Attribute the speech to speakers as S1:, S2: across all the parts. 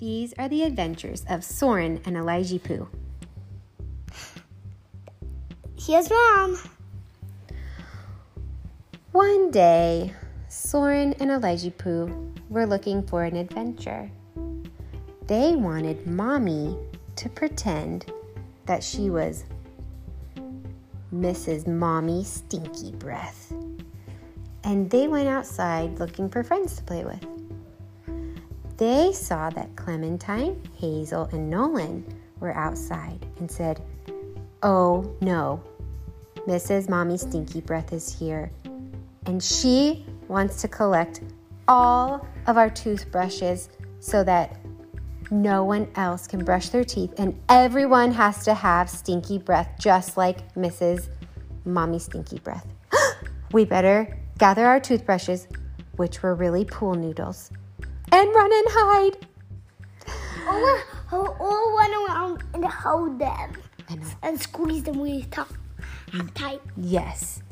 S1: These are the adventures of Soren and Elijah Pooh.
S2: Here's mom.
S1: One day, Soren and Elijah Pooh were looking for an adventure. They wanted mommy to pretend that she was Mrs. Mommy Stinky Breath. And they went outside looking for friends to play with. They saw that Clementine, Hazel, and Nolan were outside and said, Oh no, Mrs. Mommy Stinky Breath is here, and she wants to collect all of our toothbrushes so that no one else can brush their teeth, and everyone has to have stinky breath, just like Mrs. Mommy Stinky Breath. we better gather our toothbrushes, which were really pool noodles, and run and hide.
S2: Or, or, run around and hold them and squeeze them really tough, tight.
S1: Yes.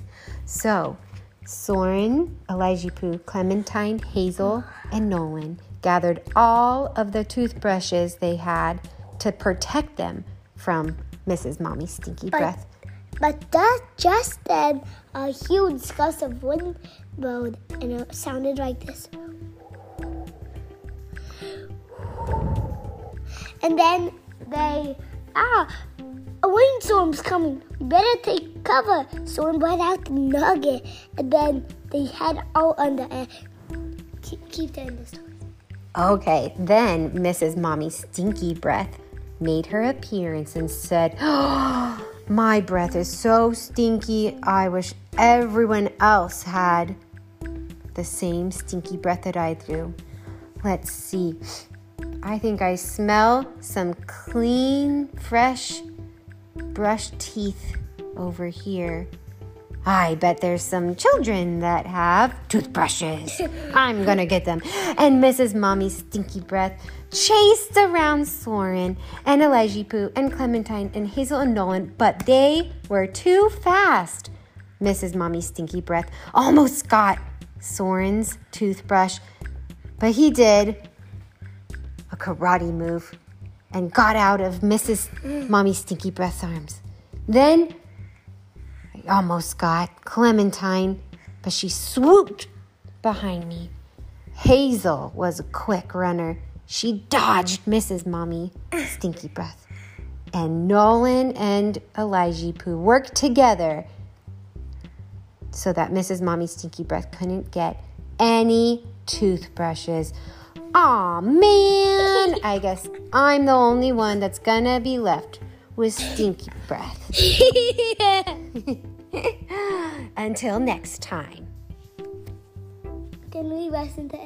S1: So, Soren, Elijah Pooh, Clementine, Hazel, and Nolan gathered all of the toothbrushes they had to protect them from Mrs. Mommy's Stinky
S2: But-
S1: Breath.
S2: But that just then, a huge gust of wind blowed, and it sounded like this. And then they, ah, a windstorm's coming. We better take cover. So we let out the nugget, and then they head out under and keep, keep the end the story.
S1: Okay, then Mrs. Mommy Stinky Breath made her appearance and said, oh, My breath is so stinky, I wish everyone else had the same stinky breath that I do. Let's see. I think I smell some clean, fresh brushed teeth over here. I bet there's some children that have toothbrushes. I'm gonna get them. And Mrs. Mommy's Stinky Breath chased around Soren and Elijah Pooh and Clementine and Hazel and Nolan, but they were too fast. Mrs. Mommy's Stinky Breath almost got Soren's toothbrush, but he did karate move and got out of Mrs. Mommy Stinky Breath's arms. Then I almost got Clementine, but she swooped behind me. Hazel was a quick runner. She dodged Mrs. Mommy Stinky Breath. And Nolan and Elijah Pooh worked together so that Mrs. Mommy Stinky Breath couldn't get any toothbrushes. Aw, man! I guess I'm the only one that's gonna be left with stinky breath. Until next time.
S2: Can we rest in the